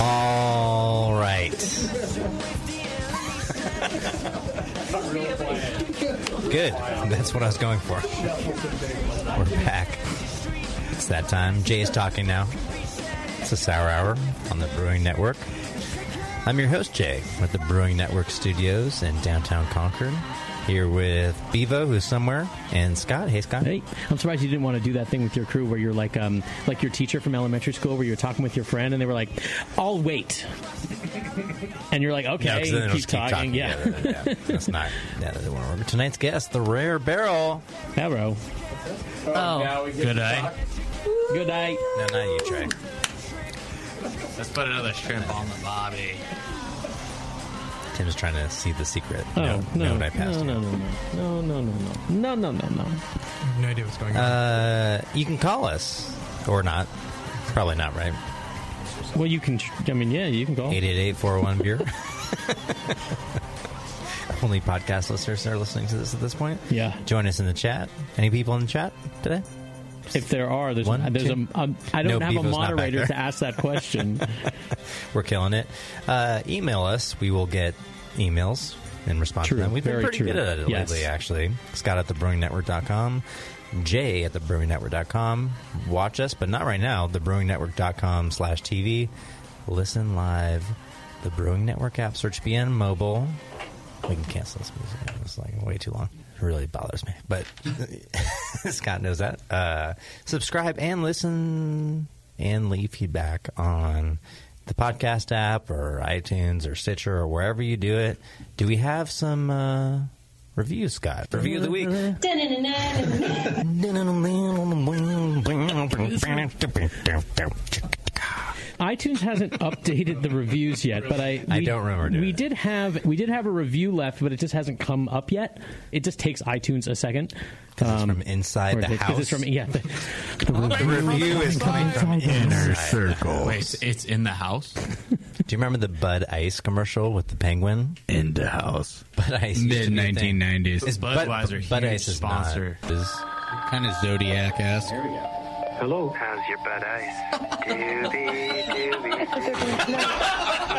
All right. Good. That's what I was going for. We're back. It's that time. Jay is talking now. It's a Sour Hour on the Brewing Network. I'm your host, Jay, with the Brewing Network Studios in downtown Concord. Here with Bevo, who's somewhere, and Scott. Hey, Scott. Hey, I'm surprised you didn't want to do that thing with your crew where you're like, um, like your teacher from elementary school, where you're talking with your friend, and they were like, "I'll wait," and you're like, "Okay," No, 'cause then keep, keep talking. talking, Yeah, yeah, yeah. That's not. That doesn't work. Tonight's guest, the Rare Barrel. Hello. Oh, Good night. Good night. No, not you, Trey. Let's put another shrimp on the bobby. Tim's trying to see the secret. Oh note, no, note I passed no, no, no, no, no, no, no, no, no, no, no. No idea what's going on. Uh, you can call us or not. Probably not, right? Well, you can. I mean, yeah, you can call. 888-401 beer. Only podcast listeners are listening to this at this point. Yeah. Join us in the chat. Any people in the chat today? If there are, there's, One, there's two. a. Don't No, have a Bevo's back moderator to ask that question. We're killing it. Uh, email us. We will get emails in response True, to them. We've been pretty true. good at it Yes. lately, actually. Scott at thebrewingnetwork.com. Jay at thebrewingnetwork.com. Watch us, but not right now. Thebrewingnetwork.com slash TV. Listen live. The Brewing Network app. Search BN Mobile. We can cancel this music. It's like way too long. It really bothers me. But Scott knows that. Uh, subscribe and listen and leave feedback on the podcast app or iTunes or Stitcher or wherever you do it. Do we have some uh, reviews, Scott? Review of the week. iTunes hasn't updated the reviews yet, but I I don't remember doing We it. did have we did have a review left, but it just hasn't come up yet. It just takes iTunes a second. Because it's Um, from inside or the it- 'cause house. It's from yeah. The, the review is coming from inner circle. Wait, it's, it's in the house? Do you remember the Bud Ice commercial with the penguin? in the house. Bud Ice. Mid be a thing. 1990s. Is Bud, Budweiser, Bud Ice is sponsor. Not, is, kind of Zodiac ass. Hello. How's your bud ice? Doobie, doobie,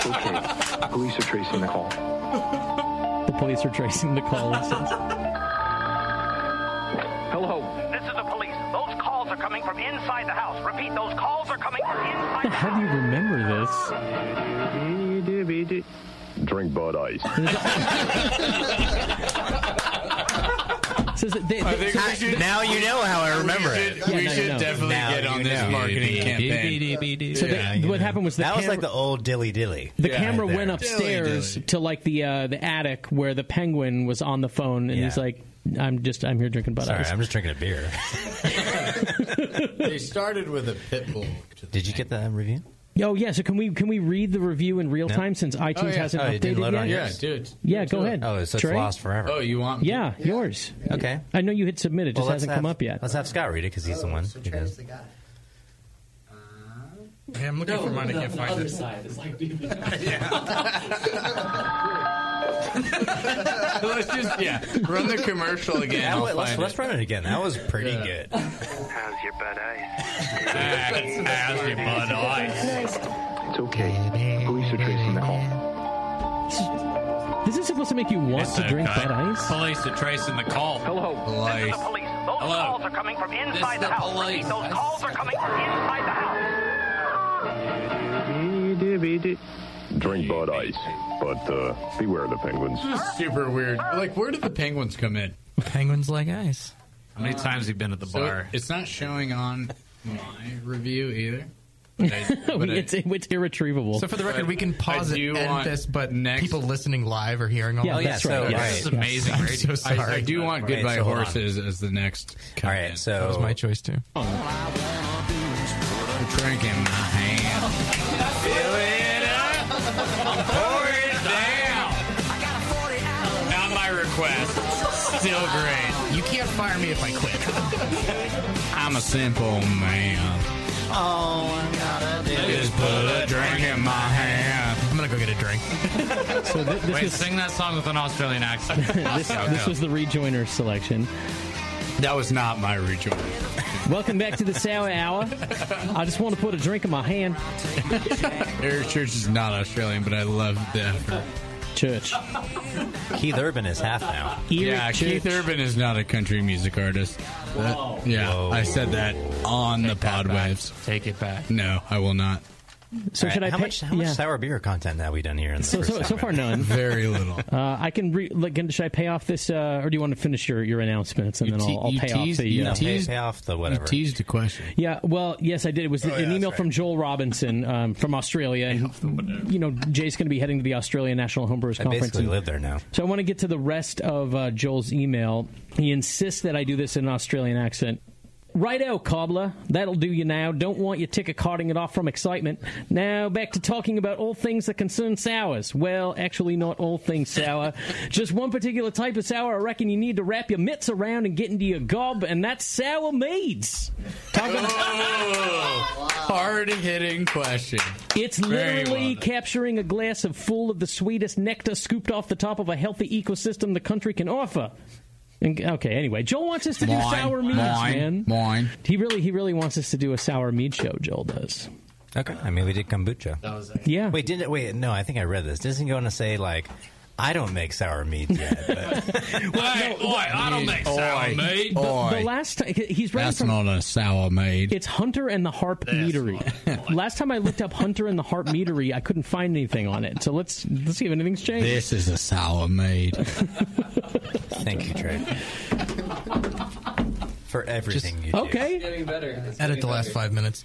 okay. Police are tracing the call. the police are tracing the call. It says. Hello. This is the police. Those calls are coming from inside the house. Repeat, those calls are coming from inside the How do you remember this? Doobie, doobie. Drink Bud Ice. Says that they, they- now you know how I remember it. Yeah, we no, should no. definitely Now get on this know. marketing campaign. so Yeah, they- what know. happened was the That was like the old dilly dilly. the Yeah, camera right went upstairs Dilly, dilly. to like the uh, the attic where the penguin was on the phone, and he's like, "I'm just I'm here drinking Bud Sorry, Ice." I'm just drinking a beer. They started with a pit bull. Did you get that review? Oh yeah, so can we can we read the review in real No. time since oh, iTunes yeah. hasn't Oh, it didn't updated load yet? on Yeah, dude. Yeah, go ahead. Oh, so it's Trey? lost forever. Oh, you want? Yeah, yours. Okay. I know you hit submit. It just Well, hasn't have, come up yet. Let's have Scott read it because he's the one who does. Yeah, I'm looking for mine. I can't find it. side is like let's just yeah, run the commercial again. That I'll was- let's, find let's it. run it again. That was pretty Yeah. good. How's your Bud Ice? How's your Bud Ice? It's okay. Police are tracing the call. Is this is supposed to make you want It's to drink okay. Bud Ice. Police are tracing the call. Hello. This is the police. Those Hello. calls are coming from inside is the, the house. police. Repeat, those calls are coming from inside the house. Drink Bud Ice, but uh, beware the penguins. This is super weird. Like, where did the penguins come in? Penguins like ice. How many times have you been at the So bar? it's not showing on my review either. But I, but I- it's, it's irretrievable. So for the record, we can pause I it, do edit want this, but next- people listening live are hearing all Yeah, of that's right. so- right. This is Yes. amazing I'm radio. so sorry. I, I do want Right, Goodbye so hold on. Horses as the next. All right, so That was my choice too. drink in my hand. Request. Still great. You can't fire me if I quit. I'm a simple man. Oh my god. I just put a drink in my hand. I'm gonna go get a drink. So th- this Wait, was sing that song with an Australian accent. this, this was the rejoiner selection. That was not my rejoinder. Welcome back to the Sour Hour. I just want to put a drink in my hand. Eric Church is not Australian, but I love the effort. Church. Keith Urban is half now. Eric Yeah, Church. Keith Urban is not a country music artist. That- yeah, Whoa. I said that on the pod waves. Take it back. No, I will not. So All should I how pay- much how much yeah. sour beer content have we done here in the So, so, so far none. Very little. Uh, I can re- like, should I pay off this, uh, or do you want to finish your, your announcements and You then te- I'll, I'll pay teased- off the. you Uh, No, pay, teased- pay off the You whatever. teased the question. yeah, well, yes, I did. It was Oh, an yeah, email that's from. Joel Robinson um, from Australia, and you know Jay's going to be heading to the Australian National Homebrewers I Conference. basically in- live there now. So I want to get to the rest of uh, Joel's email. He insists that I do this in an Australian accent. Righto, cobbler. That'll do you now. Don't want your ticker carting it off from excitement. Now back to talking about all things that concern sours. Well, actually, not all things sour. Just one particular type of sour. I reckon you need to wrap your mitts around and get into your gob, and that's sour meads. Talk about oh, Hard hitting question. It's Very literally well capturing a glass of full of the sweetest nectar scooped off the top of a healthy ecosystem the country can offer. And, okay, anyway, Joel wants us to do Mine, sour meads, mine, man. mine. He really, he really wants us to do a sour mead show. Joel does. Okay, I mean we did kombucha. That was it. Yeah. Wait, didn't it? Wait, no, I think I read this. Doesn't he go on to say like, I don't make sour meads yet, but Oi, oi, I don't make sour Oi. mead. Oi. the last time he's writing That's from. not a sour maid. It's Hunter and the Harp Meadery. Last time I looked up Hunter and the Harp Meadery, I couldn't find anything on it. So let's let's see if anything's changed. This is a sour maid. thank you, Trey, for everything you do. Okay. Getting better. It's Edit getting the last better. five minutes.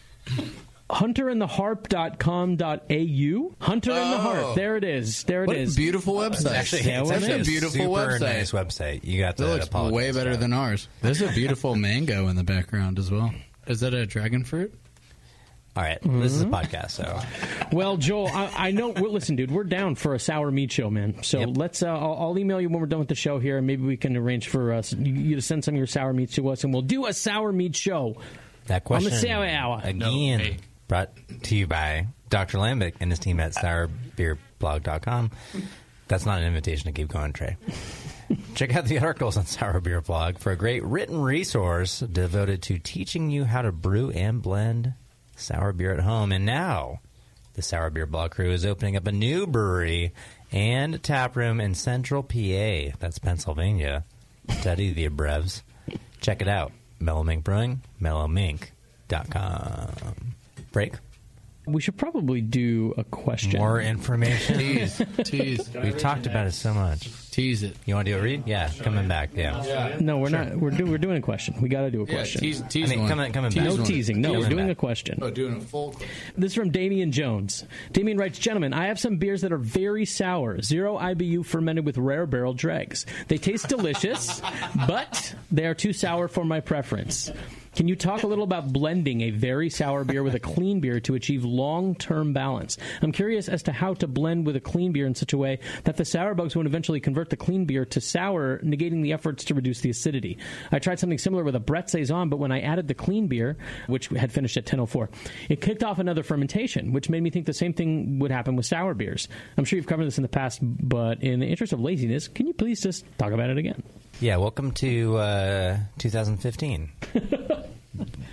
hunterandtheharp.com.au. Hunter and the Harp. There it is. There it What a beautiful website. Actually, Yeah, it's actually a beautiful super website. nice website. You got That to looks way better for that. than ours. There's a beautiful mango in the background as well. Is that a dragon fruit? All right, this is a Mm-hmm. podcast, so Well, Joel, I, I know. Well, listen, dude, we're down for a sour mead show, man. So Yep. let's. Uh, I'll, I'll email you when we're done with the show here, and maybe we can arrange for us you, you to send some of your sour meads to us, and we'll do a sour mead show. that question On the Sour Hour. again No, hey. Brought to you by Dr. Lambic and his team at sourbeerblog.com. That's not an invitation to keep going, Trey. Check out the articles on Sour Beer Blog for a great written resource devoted to teaching you how to brew and blend sour beer at home. And now, the Sour Beer Blog crew is opening up a new brewery and tap room in Central PA. That's Pennsylvania. Study the abrevs. Check it out. Mellow Mink Brewing, mellowmink.com. Break. We should probably do a question. More information. Tease. Tease. We've talked about it so much. Tease it. You want to do a read? Yeah, coming back. Yeah. No, we're not. We're do, we're doing a question. We got to do a Yeah, question. tease, tease I mean, one. coming- coming Tease back. no one. teasing. No, Coming we're doing back. a question. Oh, doing a full. This is from Damian Jones. Damian writes, Gentlemen, I have some beers that are very sour, zero IBU fermented with rare barrel dregs. They taste delicious, but they are too sour for my preference. Can you talk a little about blending a very sour beer with a clean beer to achieve long term balance? I'm curious as to how to blend with a clean beer in such a way that the sour bugs won't eventually convert the clean beer to sour, negating the efforts to reduce the acidity. I tried something similar with a Brett Saison, but when I added the clean beer, which had finished at 1004, it kicked off another fermentation, which made me think the same thing would happen with sour beers. I'm sure you've covered this in the past, but in the interest of laziness, can you please just talk about it again? Yeah, welcome to uh, 2015.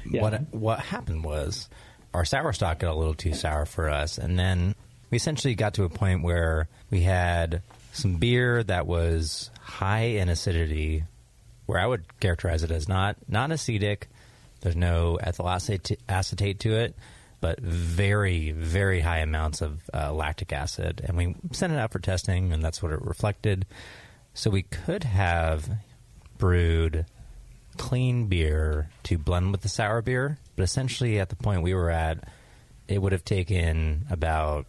Yeah. What what happened was our sour stock got a little too sour for us, and then we essentially got to a point where we had some beer that was high in acidity, where I would characterize it as not not acidic. There's no ethyl acetate, acetate to it, but very very high amounts of uh, lactic acid, and we sent it out for testing, and that's what it reflected. So we could have brewed clean beer to blend with the sour beer, but essentially at the point we were at, it would have taken about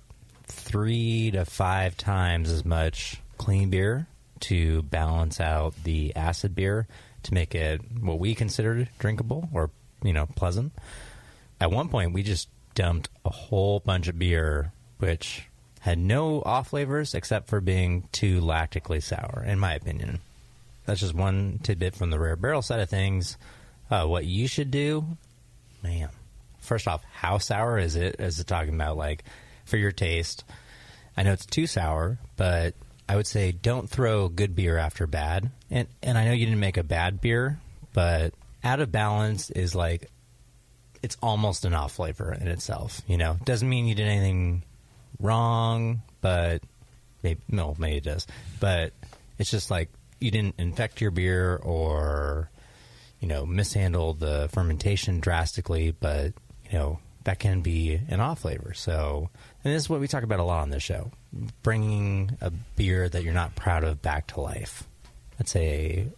three to five times as much clean beer to balance out the acid beer to make it what we considered drinkable or you know pleasant. At one point, we just dumped a whole bunch of beer, which had no off flavors except for being too lactically sour, in my opinion. That's just one tidbit from the rare barrel side of things. Uh, what you should do, man. First off, how sour is it? Is it talking about like for your taste? I know it's too sour, but I would say don't throw good beer after bad. And and I know you didn't make a bad beer, but out of balance is like it's almost an off flavor in itself. You know, doesn't mean you did anything wrong, but maybe no, maybe it does. But it's just like you didn't infect your beer or you know mishandle the fermentation drastically, but you know that can be an off flavor. So, and this is what we talk about a lot on this show: bringing a beer that you're not proud of back to life. I'd say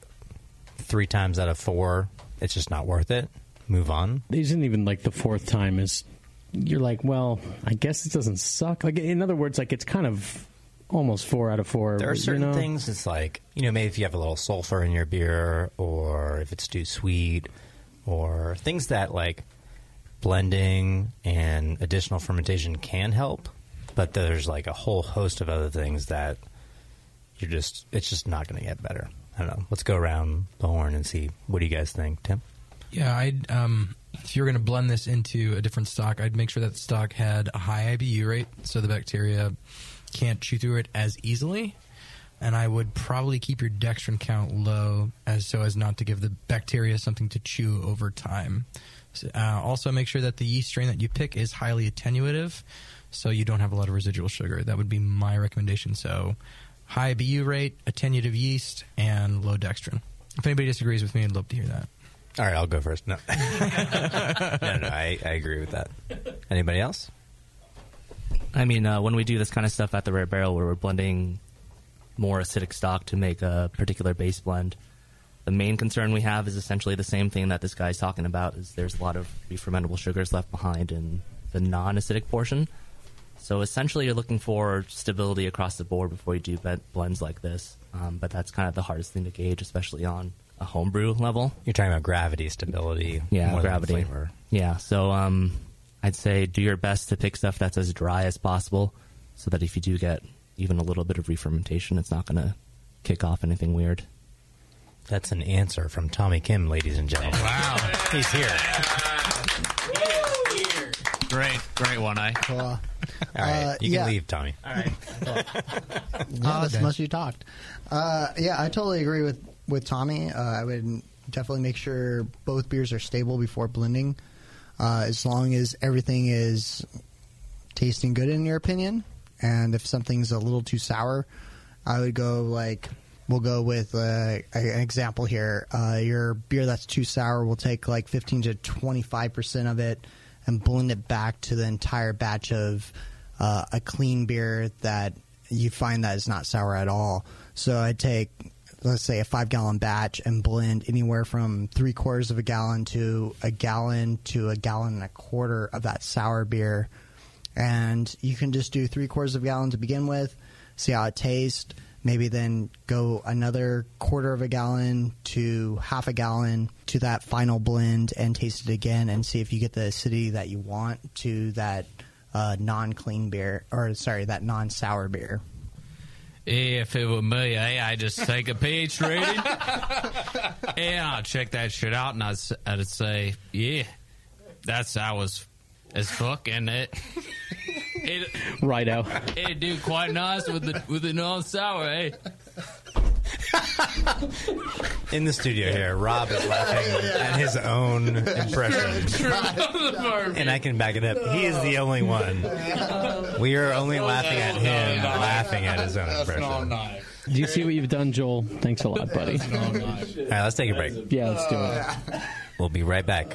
three times out of four, it's just not worth it. Move on. Isn't even like the fourth time is you're like, well, I guess it doesn't suck. Like in other words, like it's kind of almost four out of four. There are you certain know? things. It's like you know, maybe if you have a little sulfur in your beer, or if it's too sweet, or things that like blending and additional fermentation can help. But there's like a whole host of other things that you're just it's just not going to get better. I don't know. Let's go around the horn and see what do you guys think, Tim? Yeah, I'd um, if you're going to blend this into a different stock, I'd make sure that stock had a high IBU rate, so the bacteria can't chew through it as easily. And I would probably keep your dextrin count low, as so as not to give the bacteria something to chew over time. Uh, also, make sure that the yeast strain that you pick is highly attenuative, so you don't have a lot of residual sugar. That would be my recommendation. So, high IBU rate, attenuative yeast, and low dextrin. If anybody disagrees with me, I'd love to hear that. All right, I'll go first. No, no, no, I, I agree with that. Anybody else? I mean, uh, when we do this kind of stuff at the Rare Barrel, where we're blending more acidic stock to make a particular base blend, the main concern we have is essentially the same thing that this guy's talking about. Is there's a lot of refermentable sugars left behind in the non-acidic portion. So essentially, you're looking for stability across the board before you do blends like this. Um, but that's kind of the hardest thing to gauge, especially on a homebrew level. You're talking about gravity stability, Yeah, gravity. flavor. Yeah, so um, I'd say do your best to pick stuff that's as dry as possible, so that if you do get even a little bit of re-fermentation, it's not going to kick off anything weird. That's an answer from Tommy Kim, ladies and gentlemen. Wow. He's here. Great, great one, eh? Cool. All right, Uh, you can yeah. leave, Tommy. All right. Yeah, that's much you talked. Uh, yeah, I totally agree with with Tommy. Uh, I would definitely make sure both beers are stable before blending. Uh, as long as everything is tasting good in your opinion, and if something's a little too sour, I would go like we'll go with uh, an example here. Uh, your beer that's too sour, we'll take like fifteen to twenty five percent of it and blend it back to the entire batch of uh, a clean beer that you find that is not sour at all. So I take, let's say, a five gallon batch and blend anywhere from three quarters of a gallon to a gallon to a gallon and a quarter of that sour beer. And you can just do three quarters of a gallon to begin with, see how it tastes. Maybe then go another quarter of a gallon to half a gallon to that final blend and taste it again and see if you get the acidity that you want to that uh, non clean beer, or sorry, that non sour beer. If it were me, eh, I'd just take a pH reading and I'd check that shit out and I'd, s- I'd say, yeah, that's I as, as fuck and it, it, Right out. it'd do quite nice with the, with the non-sour, eh? In the studio here, Rob is laughing at his own impression. and I can back it up. He is the only one. We are only laughing at him, laughing at his own impression. Do you see what you've done, Joel? Thanks a lot, buddy. All right, let's take a break. Yeah, let's do it. We'll be right back.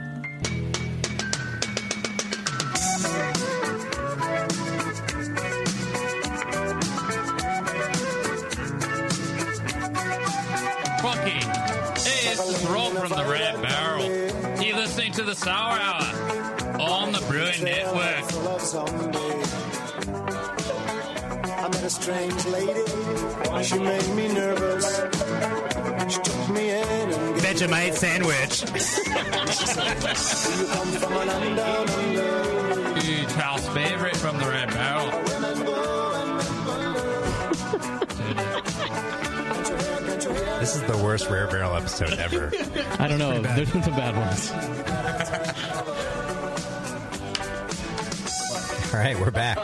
To the Sour Hour on the Brewing Network. I met a strange lady. She made me nervous. She took me in and Vegemite sandwich. you come from a down under. Huge house favorite from the Red Barrel. This is the worst Rare Barrel episode ever. I don't know. There's been some bad ones. All right, we're back.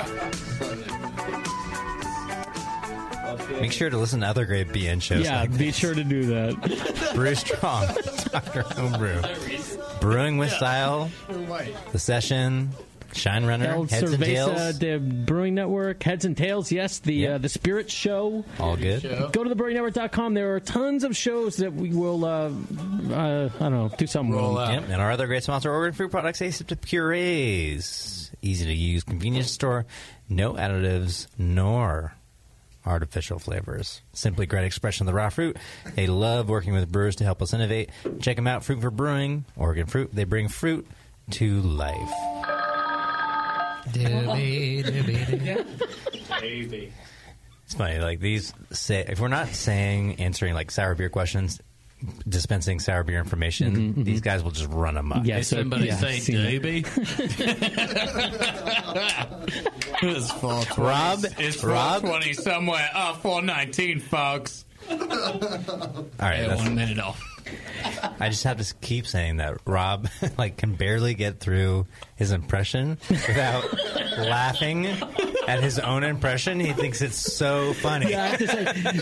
Make sure to listen to other great BN shows. yeah, like be sure to do that. Brew Strong, Dr. Homebrew, Brewing with Style, The Session, Shine Runner, El Heads and Tails. Cerveza, the Brewing Network, Heads and Tails, yes, the uh, the Spirit Show. All good. Go to thebrewingnetwork.com. There are tons of shows that we will, uh, uh, I don't know, do something with. them. Yep, and our other great sponsor, Oregon Fruit Products, Aseptic Purees. Easy to use, convenience store, no additives, nor artificial flavors. Simply great expression of the raw fruit. They love working with brewers to help us innovate. Check them out, Fruit for Brewing, Oregon Fruit. They bring fruit to life. Baby. It's funny, like these say if we're not saying answering like sour beer questions, dispensing sour beer information, Mhm, these guys will just run amok. Yeah, Did so- somebody yeah, say seen that. It's fall Rob, It's Rob, 420 somewhere. Uh, 419, folks. All right, Yeah, that's- one minute off. I just have to keep saying that Rob like can barely get through his impression without laughing at his own impression. He thinks it's so funny. Yeah, I have to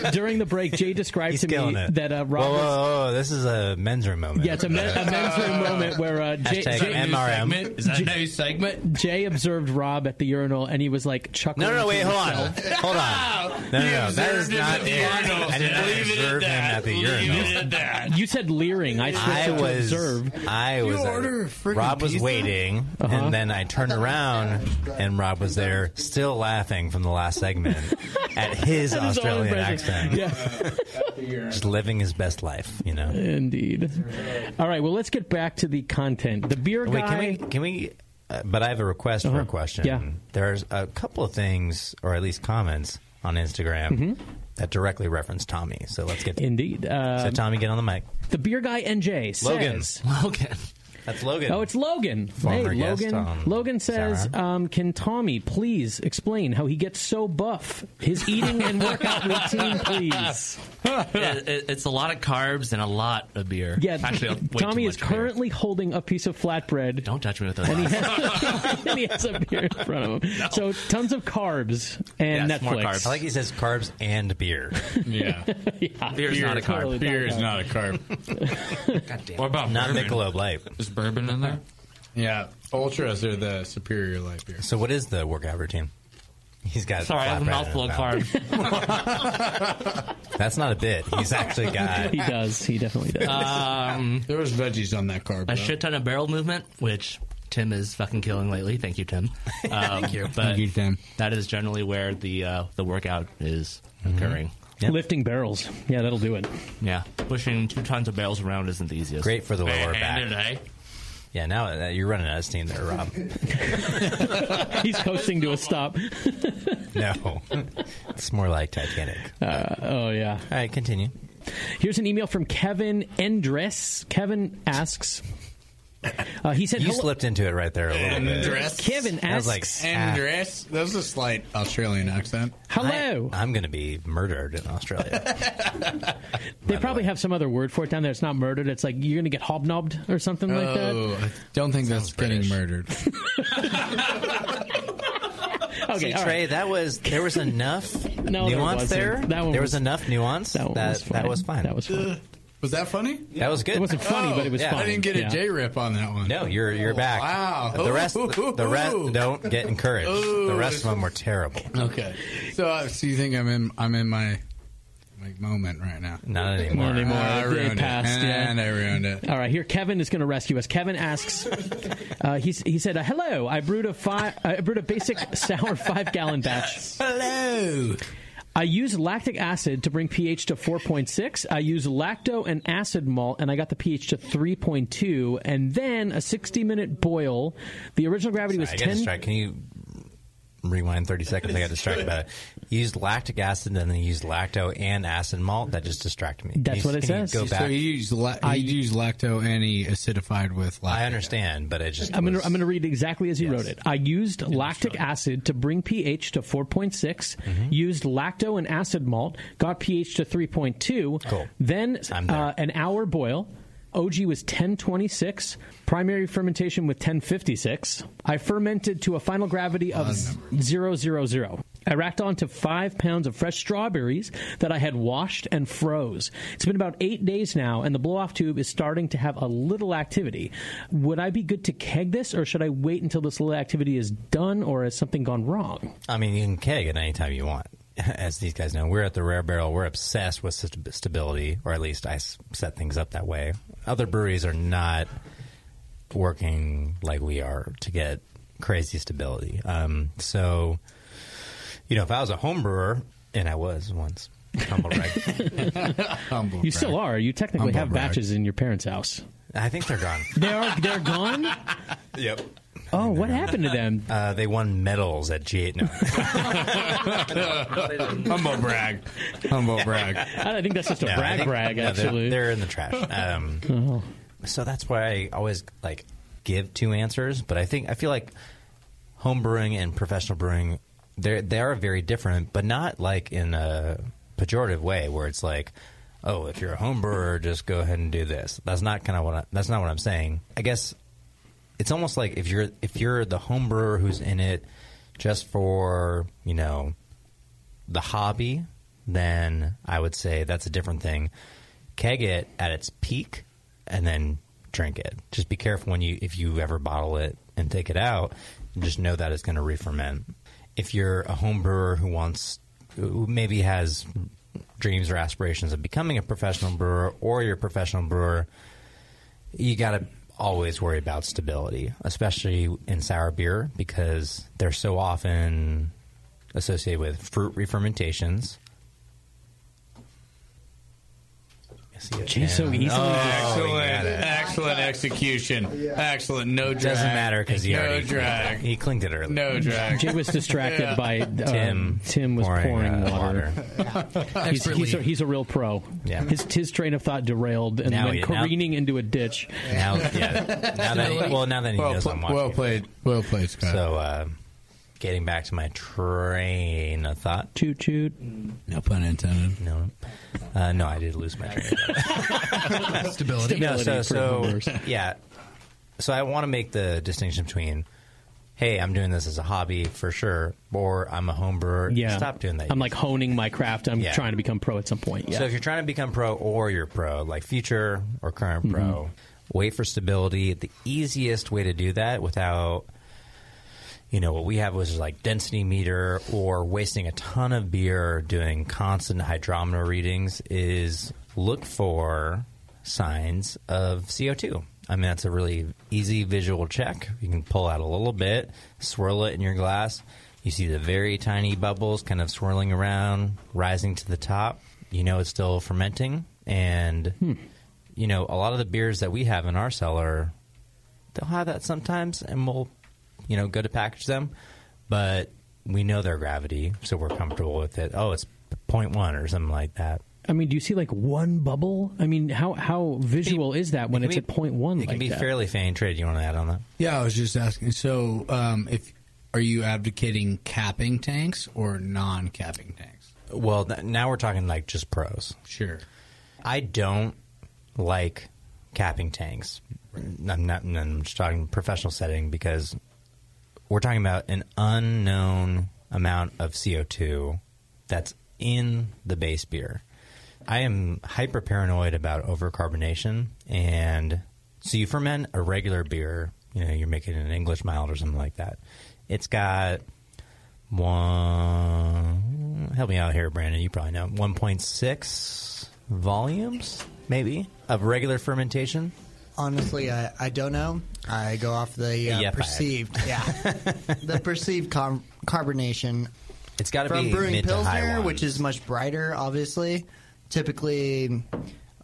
say, during the break, Jay described He's to killing me it. that uh, Rob whoa, was- whoa, this is a men's room moment. Yeah, it's a, men, a men's room moment where uh, Jay, Hashtag Jay, MRM. Is that a new segment? Jay observed Rob at the urinal and he was like chuckling. No, no, no, to wait, hold on. himself. Hold on. No, no, no. That is not the it. urinal. I did not Leave it at observe him that. at the Leave it urinal. at that. You said leering. I switched I it to was, observe. I was, uh, order a friggin' Rob was waiting, Uh-huh. and then I turned around, and Rob was there, still laughing from the last segment at his At his own Australian impression. accent. Yeah. Just living his best life, you know. Indeed. All right, well, let's get back to the content. The beer Wait, guy. can we? Can we? Uh, but I have a request for Uh-huh. a question. Yeah. There's a couple of things, or at least comments on Instagram Mhm. That directly referenced Tommy. So let's get. Indeed. Uh, so Tommy, get on the mic. the beer guy NJ says. Logan. Logan. That's Logan. Oh, it's Logan. Former hey, guest Logan. on Logan says, Sour. um, "Can Tommy please explain how he gets so buff? His eating and workout routine, please." It- it- it's a lot of carbs and a lot of beer. Yeah, Actually, way Tommy too is much beer. currently holding a piece of flatbread. Don't touch me with those. And he, has, and he has a beer in front of him. So tons of carbs and Yes, more Netflix. carbs. I like he says carbs and beer. Yeah. Beer is not a carb. totally Beer is not not a carb. God damn. What about Not bourbon? Michelob Light. Is bourbon in there? Yeah. Ultras are the superior light beer. So what is the workout routine? He's got. Sorry, I have a mouthful of carbs. That's not a bit. He's actually got. He does. He definitely does. um, There was veggies on that carb. a though. shit ton of barrel movement, which Tim is fucking killing lately. Thank you, Tim. Um, Thank you. But Thank you, Tim. That is generally where the uh, the workout is occurring. Lifting barrels. Yeah, that'll do it. Yeah, pushing two tons of barrels around isn't the easiest. Great for the lower And back. today. Yeah, now uh, you're running out of steam there, Rob. He's coasting to a stop. no, it's more like Titanic. Uh, oh yeah. All right, continue. Here's an email from Kevin Endress. Kevin asks. Uh, he said, You "Hello- slipped into it right there a little bit. Dress. Kevin I was asks, like, And ah. dress. That was a slight Australian accent. Hello. I, am going to be murdered in Australia. They probably have some other word for it down there. It's not murdered. It's like you're going to get hobnobbed or something like that. Oh, I don't think that's getting murdered. Okay, See, Trey, right. that was there was enough No, nuance wasn't. there. That one there was- was, enough nuance that one was that, fine. was fine. That was fine. Was that funny? That was good. It wasn't funny, but it was yeah. fine. I didn't get Yeah. a J rip on that one. No, you're you're back. Wow. The rest, the, the rest, don't get encouraged. Ooh. The rest of them were terrible. Okay. So, uh, so you think I'm in? I'm in my my moment right now. Not anymore. Not anymore. I It ruined passed, it. yeah. And I ruined it. All right, here Kevin is going to rescue us. Kevin asks, uh, he, he said, uh, "Hello, I brewed a five, I brewed a basic sour five gallon batch. Hello. I used lactic acid to bring pH to 4.6. I used lacto and acid malt, and I got the pH to 3.2. And then a 60 minute boil. The original gravity was I 10. distracted. Can you rewind 30 seconds? I got distracted by it. You used lactic acid and then you used lacto and acid malt. That just distracted me. That's Can what it can you says. Go So back. he used la- I- he used lacto and he acidified with lactic. I understand, but it just I'm going to I'm going to read exactly as he wrote it. I used lactic acid to bring pH to 4.6. Mm-hmm. Used lacto and acid malt. Got pH to 3.2. Cool. Then uh, an hour boil. OG was 1026. Primary fermentation with 1056. I fermented to a final gravity of 0.00. I racked onto five pounds of fresh strawberries that I had washed and froze. It's been about eight days now, and the blow off tube is starting to have a little activity. Would I be good to keg this, or should I wait until this little activity is done, or has something gone wrong? I mean, you can keg it anytime you want. As these guys know, we're at the Rare Barrel. We're obsessed with st- stability, or at least I s- set things up that way. Other breweries are not working like we are to get crazy stability. Um, so, you know, if I was a home brewer, and I was once, humble brag. Humble You still are. You technically Humble have brag. batches in your parents' house. I think they're gone. They are. They're gone. Yep. Oh, what happened to them? Uh, they won medals at G8. No. Humble brag. Humble brag. I think that's just a No, I brag think- brag. no, they're- Actually, they're, in the trash. Um, Oh. So that's why I always like give two answers. But I think I feel like home brewing and professional brewing they they are very different, but not like in a pejorative way where it's like, oh, if you're a home brewer, just go ahead and do this. That's not kind of what I, that's not what I'm saying. I guess it's almost like if you're if you're the home brewer who's in it just for you know the hobby, then I would say that's a different thing. Keg it at its peak and then drink it. Just be careful when you if you ever bottle it and take it out. Just know that it's going to re-ferment. If you're a home brewer who wants, who maybe has dreams or aspirations of becoming a professional brewer, or you're a professional brewer, you got to always worry about stability, especially in sour beer because they're so often associated with fruit re-fermentations. I see a Geez, so ten. easily. Oh, Excellent, excellent execution. Excellent. No drag. Doesn't matter because he no already drag. He clinked it earlier. No drag. Jay was distracted Yeah. by um, Tim Tim was pouring, pouring, uh, water. he's, he's, a, he's a real pro. Yeah. His his train of thought derailed and Now went he- now- careening into a ditch. Now, yeah. Now that he, well, now that he Well, knows pl- I'm watching. well played. Well played, Scott. So, uh, getting back to my train of thought. Toot toot. no pun intended. No, uh, no, I did lose my train of thought. Stability. no, so, so yeah. So I want to make the distinction between, hey, I'm doing this as a hobby for sure, or I'm a home brewer. Yeah, Stop doing that. I'm like honing my craft. I'm Yeah. trying to become pro at some point. Yeah. So if you're trying to become pro or you're pro, like future or current Mm-hmm. pro, wait for stability. The easiest way to do that without, you know, what we have was like density meter or wasting a ton of beer doing constant hydrometer readings is look for signs of CO2. I mean, that's a really easy visual check. You can pull out a little bit, swirl it in your glass. You see the very tiny bubbles kind of swirling around, rising to the top. You know it's still fermenting. And, hmm. you know, a lot of the beers that we have in our cellar, they'll have that sometimes, and we'll, you know, go to package them. But we know their gravity, so we're comfortable with it. Oh, it's 0.1 or something like that. I mean, do you see like one bubble? I mean, how how visual is that when it it's can at point one? It can be fairly faint. Trade, you want to add on that? Yeah, I was just asking. So, um, if are you advocating capping tanks or non-capping tanks? Well, th- now we're talking like just pros. Sure. I don't like capping tanks. I'm not. I'm just talking professional setting because we're talking about an unknown amount of CO2 that's in the base beer. I am hyper paranoid about overcarbonation, and so you ferment a regular beer. You know, you're making an English mild or something like that. It's got one. Help me out here, Brandon. You probably know 1.6 volumes, maybe, of regular fermentation. Honestly, I, I don't know. I go off the uh, Yeah, perceived, yeah, the perceived car- carbonation. It's got to from be brewing mid to high pilsner, ones. which is much brighter. Obviously, typically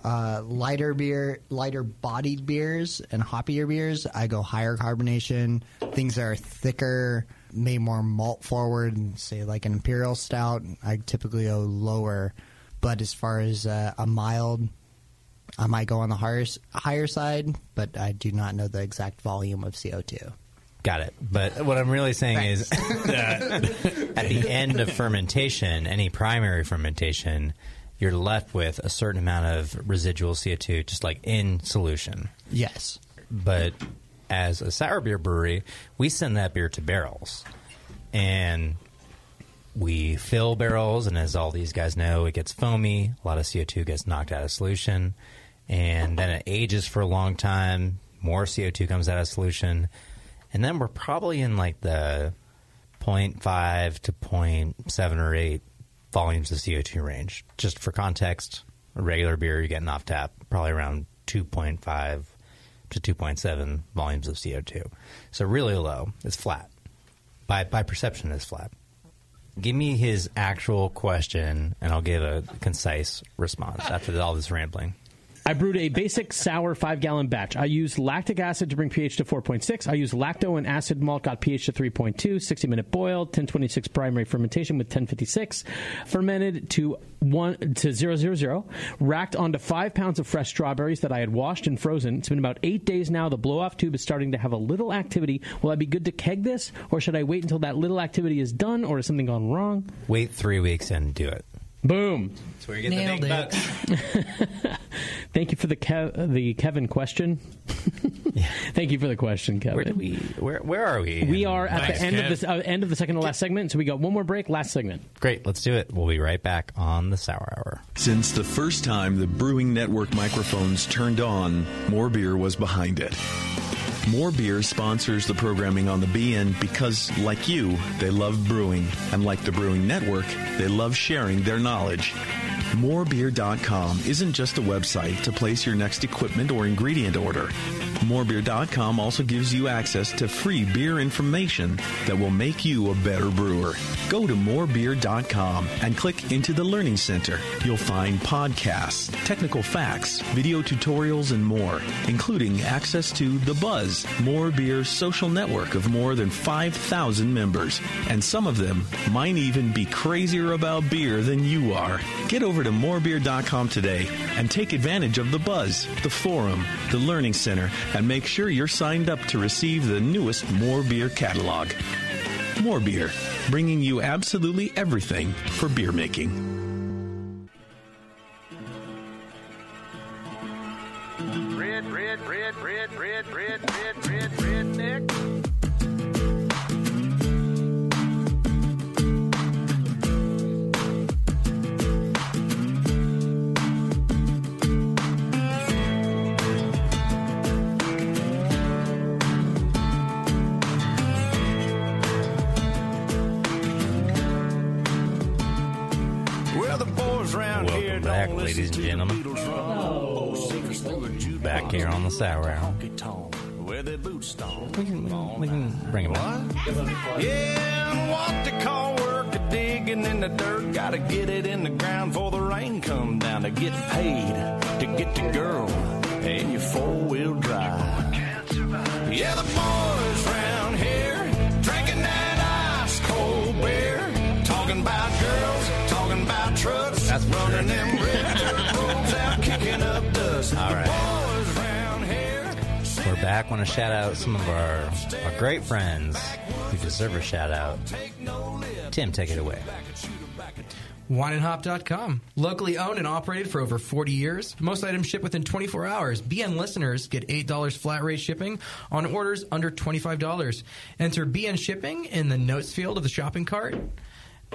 uh, lighter beer, lighter bodied beers, and hoppier beers. I go higher carbonation. Things that are thicker, maybe more malt forward, and say like an imperial stout. I typically go lower. But as far as uh, a mild, I might go on the higher higher side, but I do not know the exact volume of CO two. Got it. But what I'm really saying is that at the end of fermentation, any primary fermentation, you're left with a certain amount of residual CO2, just like in solution. Yes. But as a sour beer brewery, we send that beer to barrels. And we fill barrels, and as all these guys know, it gets foamy. A lot of CO2 gets knocked out of solution. And then it ages for a long time. More CO2 comes out of solution. And then we're probably in like the 0.5 to 0.7 or 8 volumes of CO2 range. Just for context, a regular beer you're getting off tap, probably around 2.5 to 2.7 volumes of CO2. So really low. It's flat. By, by perception, it's flat. Give me his actual question, and I'll give a concise response after all this rambling. I brewed a basic sour five gallon batch. I used lactic acid to bring pH to 4.6. I used lacto and acid malt, got pH to 3.2, 60 minute boil, 1026 primary fermentation with 1056, fermented to one to zero zero zero, racked onto five pounds of fresh strawberries that I had washed and frozen. It's been about eight days now. The blow off tube is starting to have a little activity. Will I be good to keg this, or should I wait until that little activity is done, or has something gone wrong? Wait three weeks and do it. Boom. That's where you get Nailed the big it. bucks. Thank you for the Kev- the Kevin question. Thank you for the question, Kevin. Where, do we, where, where are we? We are at Thanks, the end Kev. of the uh, end of the second to last segment, so we got one more break. Last segment. Great, let's do it. We'll be right back on the Sour Hour. Since the first time the Brewing Network microphones turned on, More Beer was behind it. More Beer sponsors the programming on the BN because, like you, they love brewing. And like the Brewing Network, they love sharing their knowledge. Morebeer.com isn't just a website to place your next equipment or ingredient order. Morebeer.com also gives you access to free beer information that will make you a better brewer. Go to morebeer.com and click into the Learning Center. You'll find podcasts, technical facts, video tutorials, and more, including access to The Buzz, More Beer's social network of more than 5,000 members. And some of them might even be crazier about beer than you are. Get over to morebeer.com today and take advantage of The Buzz, the forum, the Learning Center, and make sure you're signed up to receive the newest More Beer catalog. More Beer, bringing you absolutely everything for beer making. Red, red, red, red, red, red, red, red, redneck. Back, ladies and gentlemen. Back here on the Sour Hour. We can, we can bring him back. Yeah, what call work a digging in the dirt. Gotta get it in the ground before the rain come down to get paid to get the girl and your four wheel drive. Yeah, the boys round here drinking that ice cold beer, talking about That's for running sure. them red out, kicking up dust. All The right. boys round here. We're back. Want to shout out some of our, our great friends who deserve a shout out. Tim, take it away. WineandHop.com. Locally owned and operated for over 40 years. Most items ship within 24 hours. BN listeners get $8 flat rate shipping on orders under $25. Enter BN shipping in the notes field of the shopping cart.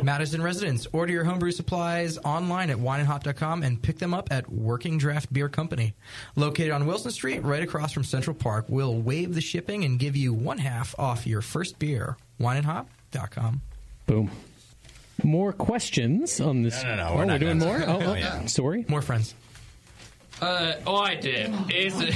Madison residents, order your homebrew supplies online at wineandhop.com and pick them up at Working Draft Beer Company. Located on Wilson Street, right across from Central Park, we'll waive the shipping and give you one half off your first beer. Wineandhop.com. Boom. More questions on this. No, no, no, Oh, we're doing done. more? Oh, Oh, oh, yeah. sorry. More friends. Uh, I did. It's a,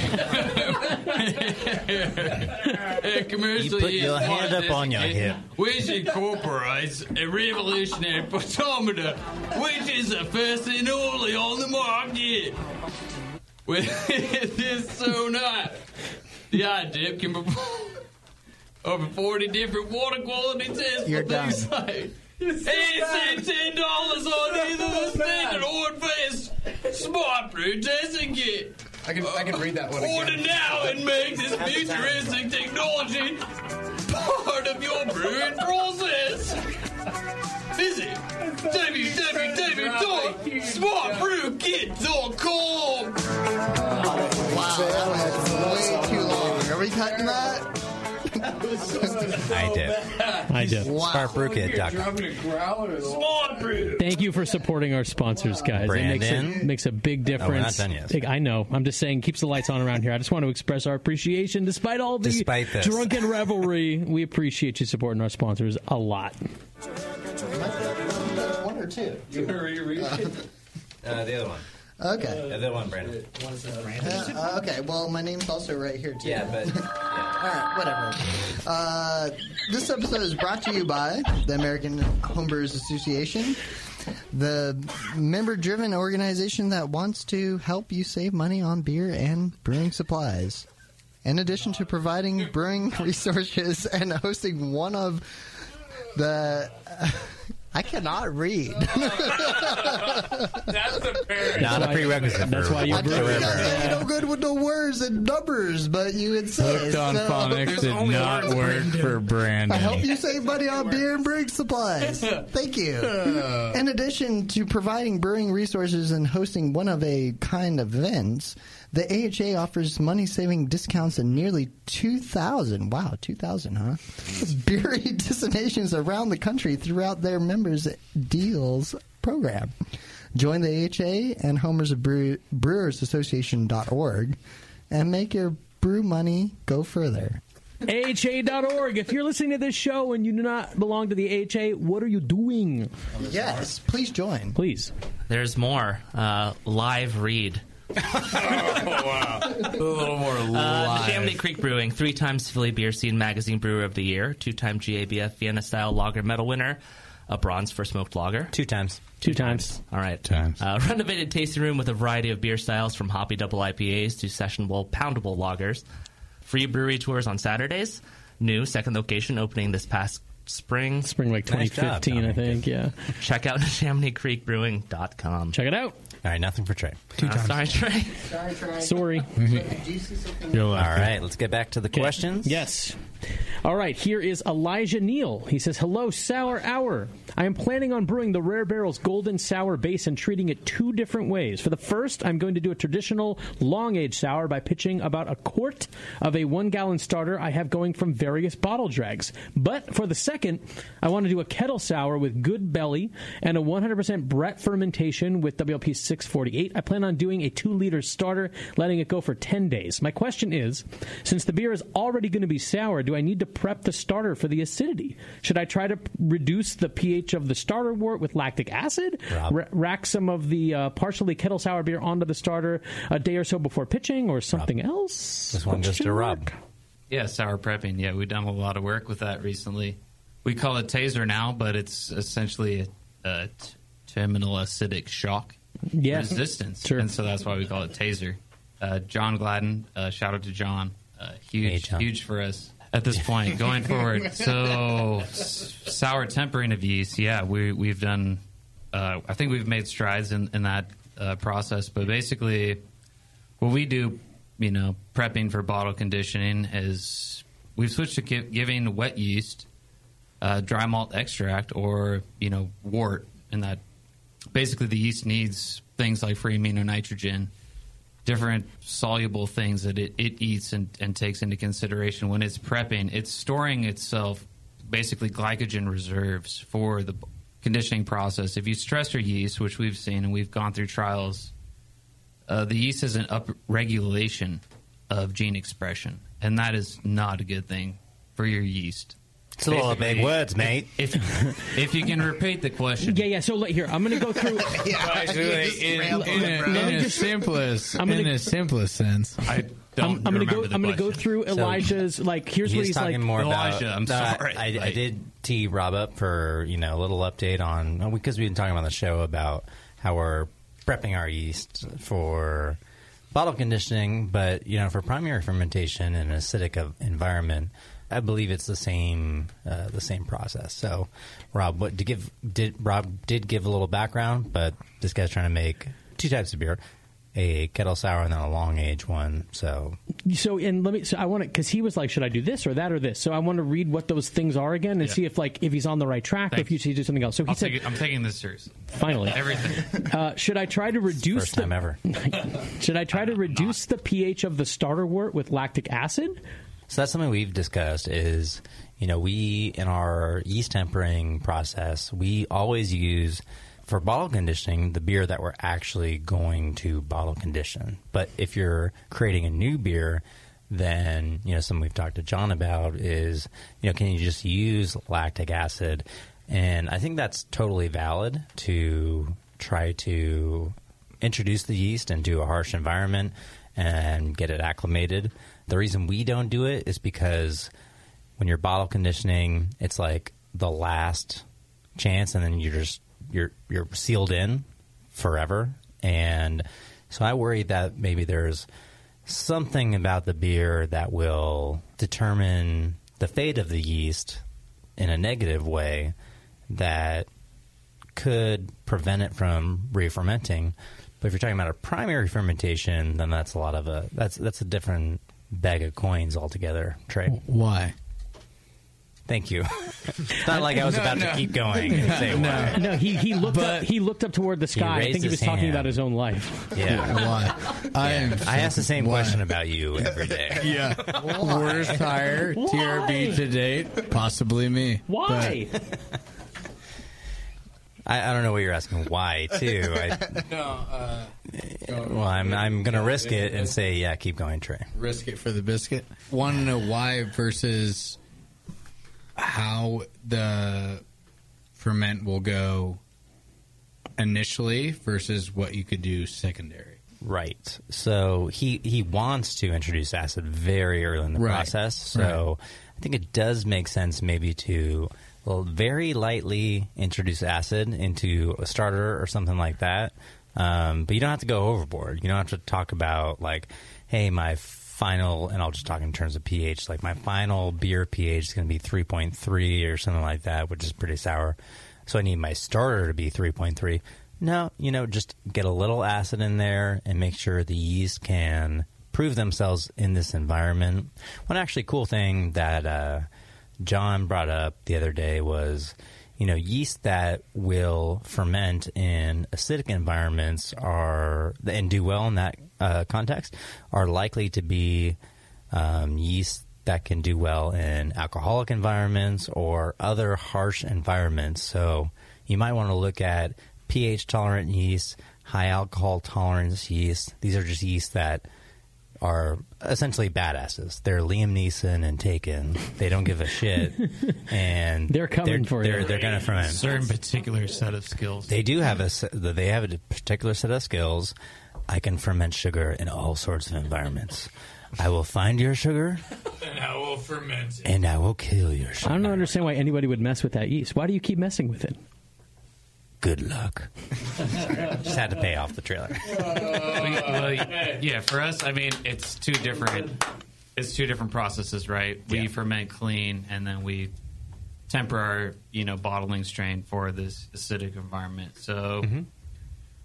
a commercial You put your hand up on your hip. Which incorporates a revolutionary photometer, which is the first and only on the market. With this so not, the iDip can perform over 40 different water quality tests You're for done. Things like it's ten dollars on either the standard or advanced smart brew testing kit. I can I can read that one Order again. now and make this futuristic technology part of your brewing process. Visit www.smartbrewkit.com. Wow, that was way too long. Are we cutting that? I did. I did. SmartBrewKit.com. Smart brew. Thank you for supporting our sponsors, guys. It makes a, makes a big Oh, we're not difference. done yet. I know. I'm just saying, keeps the lights on around here. I just want to express our appreciation, despite all the Despite this. drunken revelry. We appreciate you supporting our sponsors a lot. One or two? Uh, the other one. Okay. The other one, Brandon. Uh, okay, well, my name's also right here, too. Yeah, but. All right, whatever. Uh, this episode is brought to you by the American Homebrewers Association, the member driven organization that wants to help you save money on beer and brewing supplies. In addition to providing brewing resources and hosting one of the. I cannot read. That's a very Not a prerequisite That's why you're I know you guys no good with the words and numbers, but you would say Hooked on so. phonics did not work for Brandon. I help you save money on beer and brewing supplies. Thank you. In addition to providing brewing resources and hosting one of a kind events, the AHA offers money saving discounts in nearly 2,000, wow, 2,000, huh? Beery destinations around the country throughout their members' deals program. Join the AHA and Homers of Brew, Brewers Association.org and make your brew money go further. AHA.org. If you're listening to this show and you do not belong to the AHA, what are you doing? Yes, please join. Please. There's more. Uh, live read. A little more Uh, live. Chamonix Creek Brewing, three times Philly Beer Scene Magazine Brewer of the Year, two time GABF Vienna Style Lager Medal winner, a bronze for smoked lager. Two times. Two times. All right. Times. Uh, renovated tasting room with a variety of beer styles from hoppy double IPAs to sessionable poundable lagers. Free brewery tours on Saturdays. New second location opening this past spring. Spring like Nice job, 2015, I think. Yeah. Check out ChamonixCreekBrewing.com. Check it out. All right, nothing for Trey. Two uh, times. sorry, Trey. Sorry, Troy. Sorry. Do you? You'll All like it. right, let's get back to the questions. Yes. All right, here is Elijah Neal. He says, Hello, Sour Hour. I am planning on brewing the Rare Barrel's Golden Sour base and treating it two different ways. For the first, I'm going to do a traditional long age sour by pitching about a quart of a one gallon starter I have going from various bottle drags. But for the second, I want to do a kettle sour with GoodBelly and a 100% Brett fermentation with WLP 4648. I plan on doing a two liter starter, letting it go for 10 days. My question is since the beer is already going to be sour, do I need to prep the starter for the acidity? Should I try to p- reduce the pH of the starter wort with lactic acid? Ra- rack some of the uh, partially kettle sour beer onto the starter a day or so before pitching or something else? This one goes Question to mark? Rob. Yeah, sour prepping. Yeah, we've done a lot of work with that recently. We call it taser now, but it's essentially a, a t- terminal acidic shock Yeah. resistance, and so that's why we call it taser. Uh, John Gladden, uh, shout out to John, uh, huge, huge for us at this point going forward. So s- sour tempering of yeast, yeah, we we've done. Uh, I think we've made strides in in that uh, process, but basically, what we do, you know, prepping for bottle conditioning is we've switched to gi- giving wet yeast uh, dry malt extract or you know wort, in that basically the yeast needs things like free amino nitrogen, different soluble things that it, it eats and, and takes into consideration when it's prepping. It's storing itself basically glycogen reserves for the conditioning process. If you stress your yeast, which we've seen and we've gone through trials, uh, the yeast has an upregulation of gene expression, and that is not a good thing for your yeast. It's a lot of big words, mate. If, if you can repeat the question. Yeah, yeah. So like, here, I'm going to go through. in, Let in, me a, in a simplest, I'm gonna- in a simplest sense. I I'm, I'm going to go. I'm going to go through Elijah's. like, here's what he's he's talking like. more about. I'm No, I- sorry. I, I Like- did tee Rob up for you know a little update on because we've been talking on the show about how we're prepping our yeast for bottle conditioning, but you know for primary fermentation in an acidic of- environment. I believe it's the same uh, the same process. So, Rob, what to give did Rob did give a little background, but this guy's trying to make two types of beer: a kettle sour and then a long age one. So, So and let me. So I want to because he was like, should I do this or that or this? So I want to read what those things are again and Yeah. see if like if he's on the right track or if you should do something else. So he I'll said, take it- I'm taking this seriously. finally, Everything. uh, should I try to reduce first the, time ever. should I try to reduce the pH of the starter wort with lactic acid? So that's something we've discussed is, you know, we in our yeast tempering process, we always use for bottle conditioning the beer that we're actually going to bottle condition. But if you're creating a new beer, then, you know, something we've talked to John about is, you know, can you just use lactic acid? And I think that's totally valid to try to introduce the yeast into a harsh environment and get it acclimated. The reason we don't do it is because when you're bottle conditioning, it's like the last chance, and then you're just you're you're sealed in forever. And so I worry that maybe there's something about the beer that will determine the fate of the yeast in a negative way that could prevent it from re-fermenting. But if you're talking about a primary fermentation, then that's a lot of a that's that's a different bag of coins altogether. Trey, Why? thank you. it's not like I was No, about no. to keep going and say no, why. no, he he looked up he looked up toward the sky. I think he was talking hand. about his own life. Yeah, Why? I am. I ask the same why? question about you every day. Yeah. Worst hire, TRB to date, possibly me. Why? I, I don't know what you're asking. Why too? I, no. Uh, well, I'm I'm gonna risk it and say yeah. Keep going, Trey. risk it for the biscuit. Want to know why versus how the ferment will go initially versus what you could do secondary. Right. So he he wants to introduce acid very early in the Right. process. So I think it does make sense maybe to well, very lightly introduce acid into a starter or something like that. Um, but you don't have to go overboard. You don't have to talk about like, hey, my final, and I'll just talk in terms of pH. Like my final beer pH is going to be three point three or something like that, which is pretty sour. So I need my starter to be three point three. No, you know, just get a little acid in there and make sure the yeast can prove themselves in this environment. One actually cool thing that uh, John brought up the other day was, you know, yeast that will ferment in acidic environments are and do well in that uh, context are likely to be um, yeast that can do well in alcoholic environments or other harsh environments. So you might want to look at pH tolerant yeast, high alcohol tolerance yeast. These are just yeast that are essentially badasses. They're Liam Neeson and Taken. They don't give a shit, and They're coming for you. they're, They're going to ferment. Certain particular set of skills. They do have a they have a particular set of skills. I can ferment sugar in all sorts of environments. I will find your sugar and I will ferment it. and I will kill your sugar. I don't understand why anybody would mess with that yeast. Why do you keep messing with it? Good luck. Just had to pay off the trailer. We- well, yeah, for us, I mean, it's two different. It's two different processes, right? We ferment clean, and then we temper our, you know, bottling strain for this acidic environment. So, mm-hmm.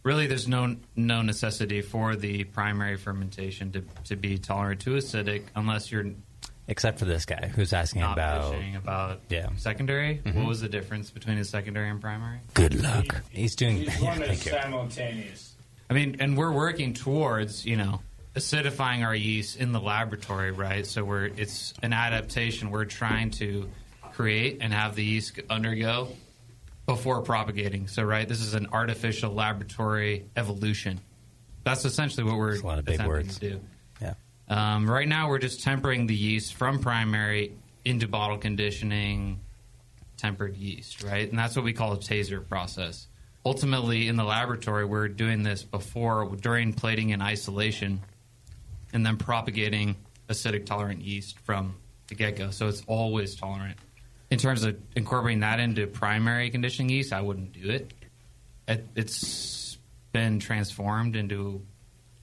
really, there's no no necessity for the primary fermentation to to be tolerant to acidic, unless you're Except for this guy who's asking not about fishing about yeah. secondary. Mhm. What was the difference between a secondary and primary? Good luck. He's doing. Each yeah, one thank you. simultaneous. I mean, and we're working towards, you know, acidifying our yeast in the laboratory, right? So we're it's an adaptation we're trying to create and have the yeast undergo before propagating. So, right, this is an artificial laboratory evolution. That's essentially what we're a lot of big words. to do. Um, right now, we're just tempering the yeast from primary into bottle conditioning, tempered yeast, right? And that's what we call a taser process. Ultimately, in the laboratory, we're doing this before, during plating and isolation, and then propagating acidic tolerant yeast from the get go. So it's always tolerant. In terms of incorporating that into primary conditioning yeast, I wouldn't do it. it it's been transformed into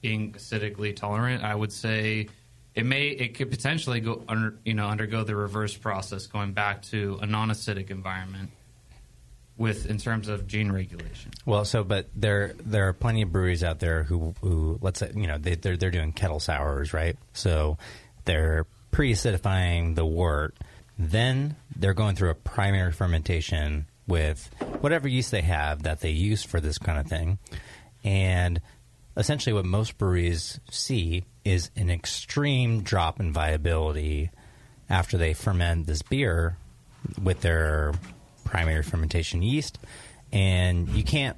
being acidically tolerant. I would say it may it could potentially go under you know undergo the reverse process, going back to a non-acidic environment with in terms of gene regulation. Well, so but there there are plenty of breweries out there who who let's say you know they they're they're doing kettle sours, right? So they're pre-acidifying the wort, then they're going through a primary fermentation with whatever yeast they have that they use for this kind of thing, and essentially what most breweries see is an extreme drop in viability after they ferment this beer with their primary fermentation yeast, and you can't,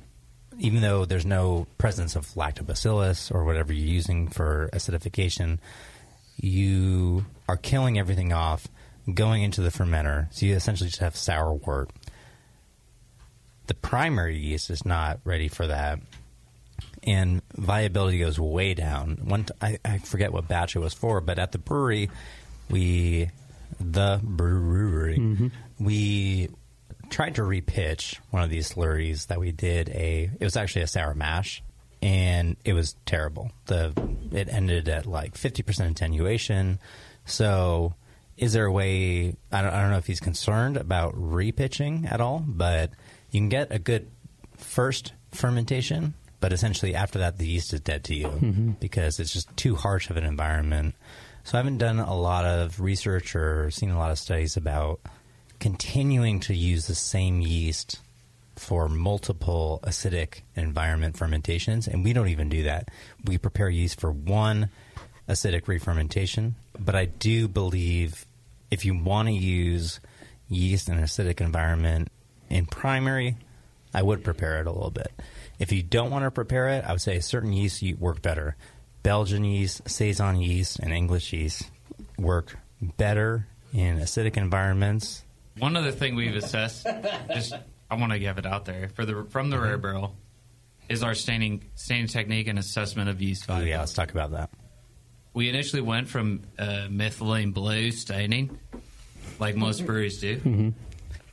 even though there's no presence of lactobacillus or whatever you're using for acidification, you are killing everything off going into the fermenter. So you essentially just have sour wort. The primary yeast is not ready for that. And viability goes way down. One, t- I, I forget what batch it was for, but at the brewery, we, the brewery, mm-hmm. we tried to repitch one of these slurries that we did a it was actually a sour mash and it was terrible. The it ended at like 50% attenuation. So is there a way I don't, I don't know if he's concerned about repitching at all but you can get a good first fermentation but essentially after that the yeast is dead to you Mhm. because it's just too harsh of an environment so i haven't done a lot of research or seen a lot of studies about continuing to use the same yeast for multiple acidic environment fermentations, and we don't even do that. We prepare yeast for one acidic re-fermentation, but I do believe if you want to use yeast in an acidic environment in primary, I would prepare it a little bit. If you don't want to prepare it, I would say certain yeasts work better. Belgian yeast, saison yeast, and English yeast work better in acidic environments One other thing we've assessed, just I want to give it out there for the from the rare barrel, is our staining staining technique and assessment of yeast value. Oh, yeah, let's talk about that. We initially went from uh, methylene blue staining, like most breweries do, Mhm.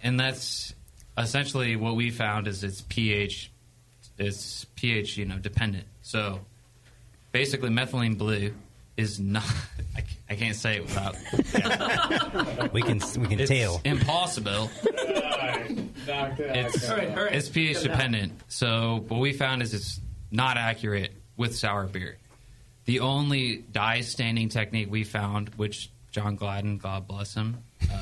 and that's essentially what we found is it's pH, it's pH you know dependent. So basically, methylene blue is not. I, can't say it without. we can we can tell it's tail. Impossible. It's, it's pH dependent. So what we found is it's not accurate with sour beer. The only dye staining technique we found, which John Gladden, God bless him, um,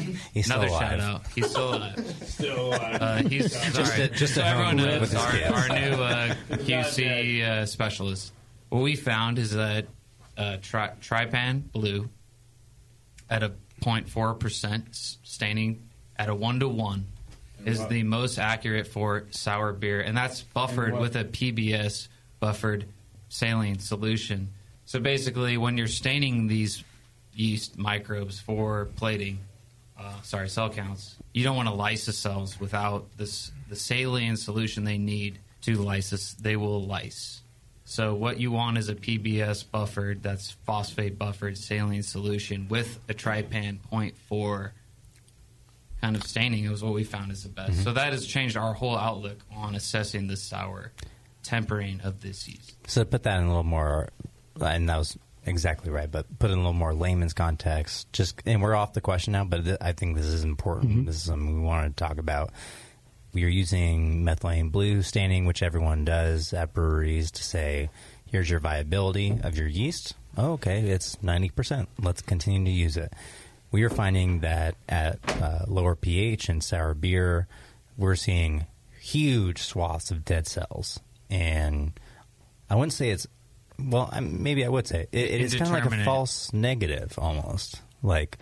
He's still another alive. shout out. He's still alive. Still alive. Uh, he's Just sorry. a- just a so everyone knows with his our, kids. our new uh, QC uh, specialist. What we found is that uh, tri- Trypan Blue at a 0.4 percent staining at a one to one is the most accurate for sour beer, and that's buffered And with a PBS buffered saline solution. So basically, when you're staining these yeast microbes for plating, uh, sorry, cell counts, you don't want to lyse the cells without this the saline solution they need to lysis. They will lyse. So what you want is a PBS buffered, that's phosphate buffered saline solution with a trypan 0.4 kind of staining It was what we found is the best. Mhm. So that has changed our whole outlook on assessing the sour tempering of this yeast. So to put that in a little more, and that was exactly right, but put in a little more layman's context. Just and we're off the question now, but th- I think this is important. This is something we wanted to talk about. We are using methylene blue staining, which everyone does at breweries, to say, here's your viability of your yeast. Oh, okay, it's ninety percent. Let's continue to use it. We are finding that at uh, lower pH and sour beer, we're seeing huge swaths of dead cells, and I wouldn't say it's well. I, maybe I would say it, it is kind of like a false negative, almost like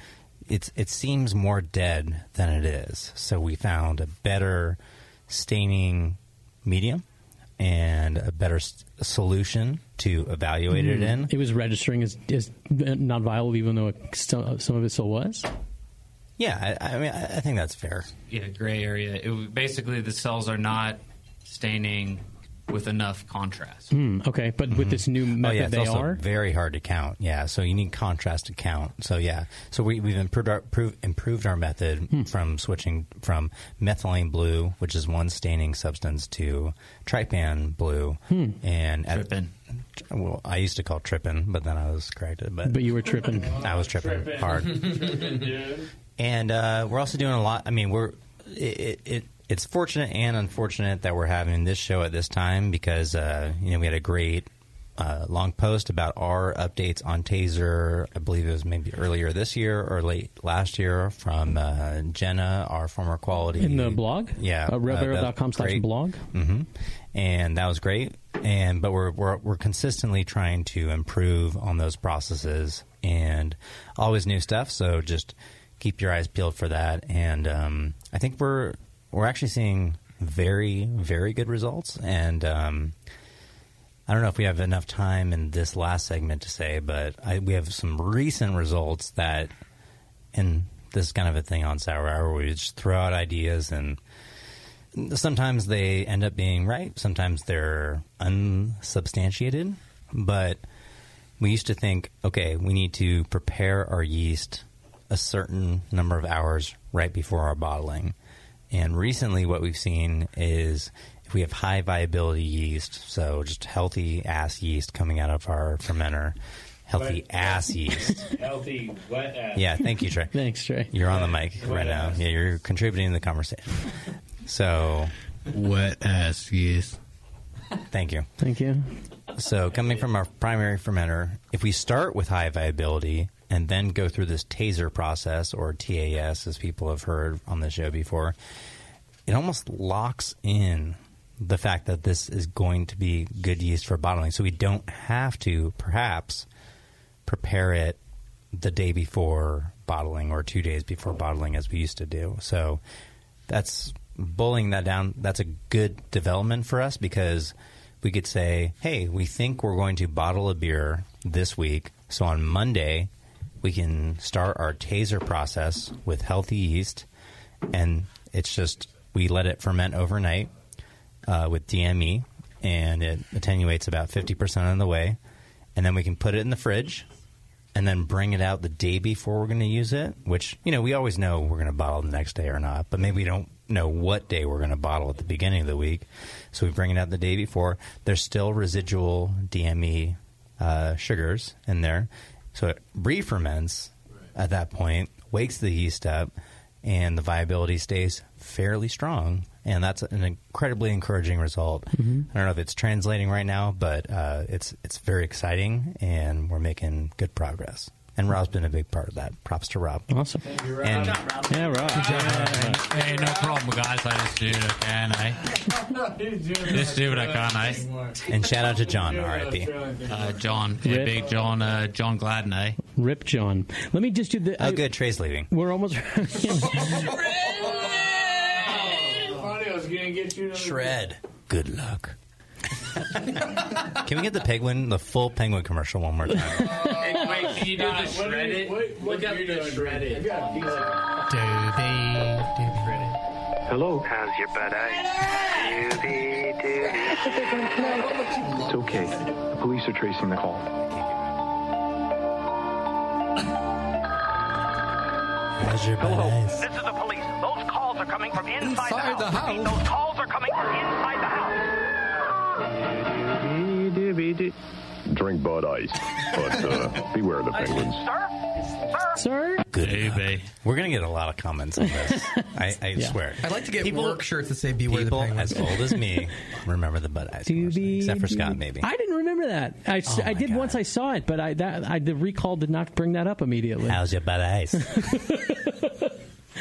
it's it seems more dead than it is. So we found a better staining medium and a better s- solution to evaluate it Mm. in. It was registering as, as not viable, even though it still, some of it still was. Yeah, I, I mean, I, I think that's fair. Yeah, gray area. It, basically, the cells are not staining with enough contrast. Hmm, okay, but with this new Oh method, yeah, it's they also are. very hard to count. Yeah, so you need contrast to count. So yeah, so we, we've improved our prove, improved our method Hmm. from switching from methylene blue, which is one staining substance, to trypan blue. Hmm. And at, Trippin'. Well, I used to call tripping, but then I was corrected. But But you were tripping. I was tripping hard. and uh, we're also doing a lot. I mean, we're it, it, it it's fortunate and unfortunate that we're having this show at this time because uh, you know we had a great uh, long post about our updates on Taser. I believe it was maybe earlier this year or late last year from uh, Jenna, our former quality In the blog? Yeah, Uh, rarebarrel.com slash blog? hmm and that was great. And but we're, we're we're consistently trying to improve on those processes and always new stuff. So just keep your eyes peeled for that. And um, I think we're we're actually seeing very very good results. And um, I don't know if we have enough time in this last segment to say, but I, we have some recent results that, and this is kind of a thing on Sour Hour we just throw out ideas and sometimes they end up being right. Sometimes they're unsubstantiated. But we used to think, okay, we need to prepare our yeast a certain number of hours right before our bottling. And recently, what we've seen is if we have high viability yeast, so just healthy ass yeast coming out of our fermenter, healthy ass yeast. Healthy wet ass. Yeah, thank you, Trey. Thanks, Trey. You're on the mic right now. Yeah, you're contributing to the conversation. So, wet ass yeast. Thank you. Thank you. So, coming from our primary fermenter, if we start with high viability and then go through this taser process or TAS, as people have heard on the show before, it almost locks in the fact that this is going to be good yeast for bottling. So, we don't have to perhaps prepare it the day before bottling or two days before bottling as we used to do. So, that's bullying that down. That's a good development for us because we could say, hey, we think we're going to bottle a beer this week. So on Monday, we can start our taser process with healthy yeast. And it's just, we let it ferment overnight uh, with DME, and it attenuates about 50% of the way. And then we can put it in the fridge and then bring it out the day before we're going to use it, which, you know, we always know we're going to bottle the next day or not, but maybe we don't know what day we're going to bottle at the beginning of the week. So we bring it out the day before. There's still residual DME uh, sugars in there. So it re-ferments at that point, wakes the yeast up, and the viability stays fairly strong. And that's an incredibly encouraging result. Mhm. I don't know if it's translating right now, but uh, it's it's very exciting, and we're making good progress. And Rob's been a big part of that. Props to Rob. Awesome. And Yeah, Rob. Hey, no problem, guys. I just do what I can, eh? Just do what I can, eh? And shout out to John, R.I.P. Uh, John, Rip. big John, uh, John Gladden, eh? Rip John. Let me just do the. Oh, good. Trey's leaving. We're almost. gonna get you Shred. Good luck. Can we get the penguin, the full penguin commercial one more time? Hey, wait, can you do the shred it? Look up the shred it. Hello. How's your butt eye? Doobie doobie. It's okay. The police are tracing the call. How's your Hello. This is the police. Those calls are coming from inside, Inside the the house. Repeat, house? Those calls are coming from inside the house. Drink Bud Ice, but uh, beware the penguins. Sir? Good luck. We're gonna get a lot of comments on this. I, I Yeah. swear. I'd like to get People- work shirts that say "Beware People the penguins." as old as me remember the Bud Ice commercial, except for Scott, maybe. I didn't remember that. I, s- Oh I did once I saw it, but I that I the recall did not bring that up immediately. How's your Bud Ice?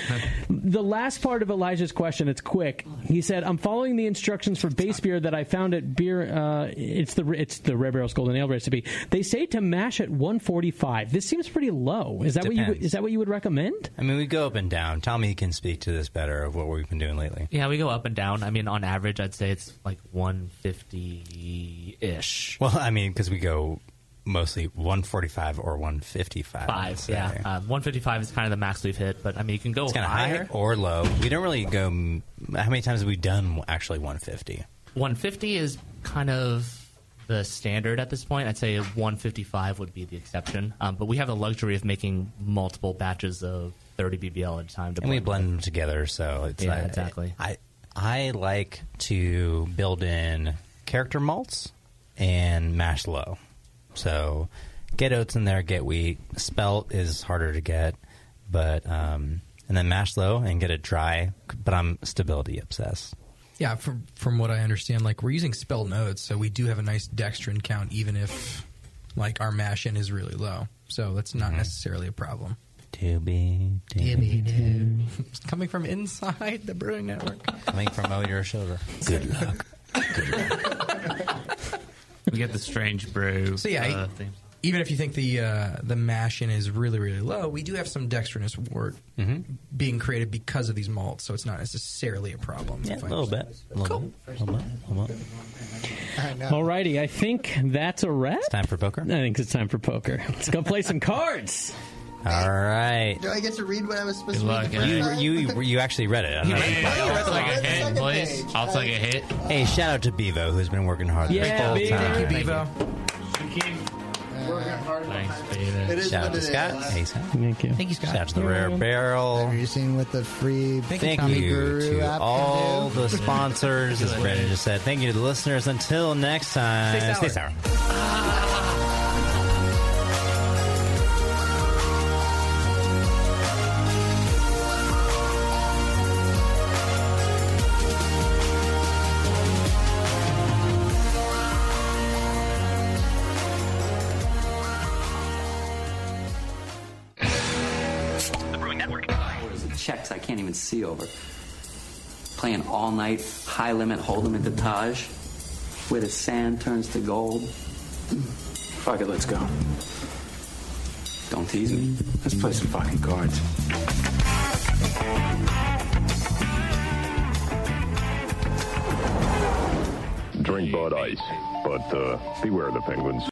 The last part of Elijah's question, it's quick. He said, "I'm following the instructions for base beer that I found at beer. Uh, it's the it's the Rare Barrel's Golden Ale recipe. They say to mash at 145. This seems pretty low. Is that what you is that what you would recommend? I mean, we go up and down. Tommy can speak to this better of what we've been doing lately. Yeah, we go up and down. I mean, on average, I'd say it's like 150 ish. Well, I mean, because we go mostly 145 or 155. Five, yeah. Um, 155 is kind of the max we've hit, but I mean, you can go It's kind of higher. high or low. We don't really go. How many times have we done actually 150? 150 is kind of the standard at this point. I'd say 155 would be the exception. Um, but we have the luxury of making multiple batches of 30 BBL at a time. To and we blend them together, so it's Yeah, like- exactly. I I like to build in character malts and mash low. So get oats in there, get wheat. Spelt is harder to get, but um, and then mash low and get it dry. But I'm stability obsessed. Yeah, from from what I understand, like we're using spelt notes, so we do have a nice dextrin count, even if like our mash in is really low. So that's not necessarily a problem. To be, to be, coming from inside the brewing network. Coming from over your shoulder. Good luck. Good luck. We get the strange brew. So yeah, uh, theme. even if you think the uh, the mash in is really really low, we do have some dextrinous wort being created because of these malts, so it's not necessarily a problem. Yeah, if a I little bit. understand. A little bit. A little bit. Little bit. Alrighty, I think that's a wrap. It's time for poker. I think it's time for poker. Let's go play some cards. All right. Do I get to read what I was supposed to read? the first You, time? you, you, you actually read it. I don't know. I'll take a hit, please. I'll take a hit. Hey, shout out to Bevo, who's been working hard Yeah, the whole Bevo. time. Thank you, Bevo. Working hard. Thanks, Bevo. It is Shout out what to it Scott. is. Hey, Scott. Thank you. Thank you, Scott. Shout out to the Rare Barrel. Producing with the free Thank Tommy you Brew to app can all do. the sponsors, as Brandon just said. Thank you to the listeners. Until next time, Stay Stay sour. I can't see over. Playing all night, high limit hold'em at the Taj, where the sand turns to gold. Fuck it, let's go. Don't tease me. Let's play some fucking cards. Drink Bud Ice, but uh, beware the penguins.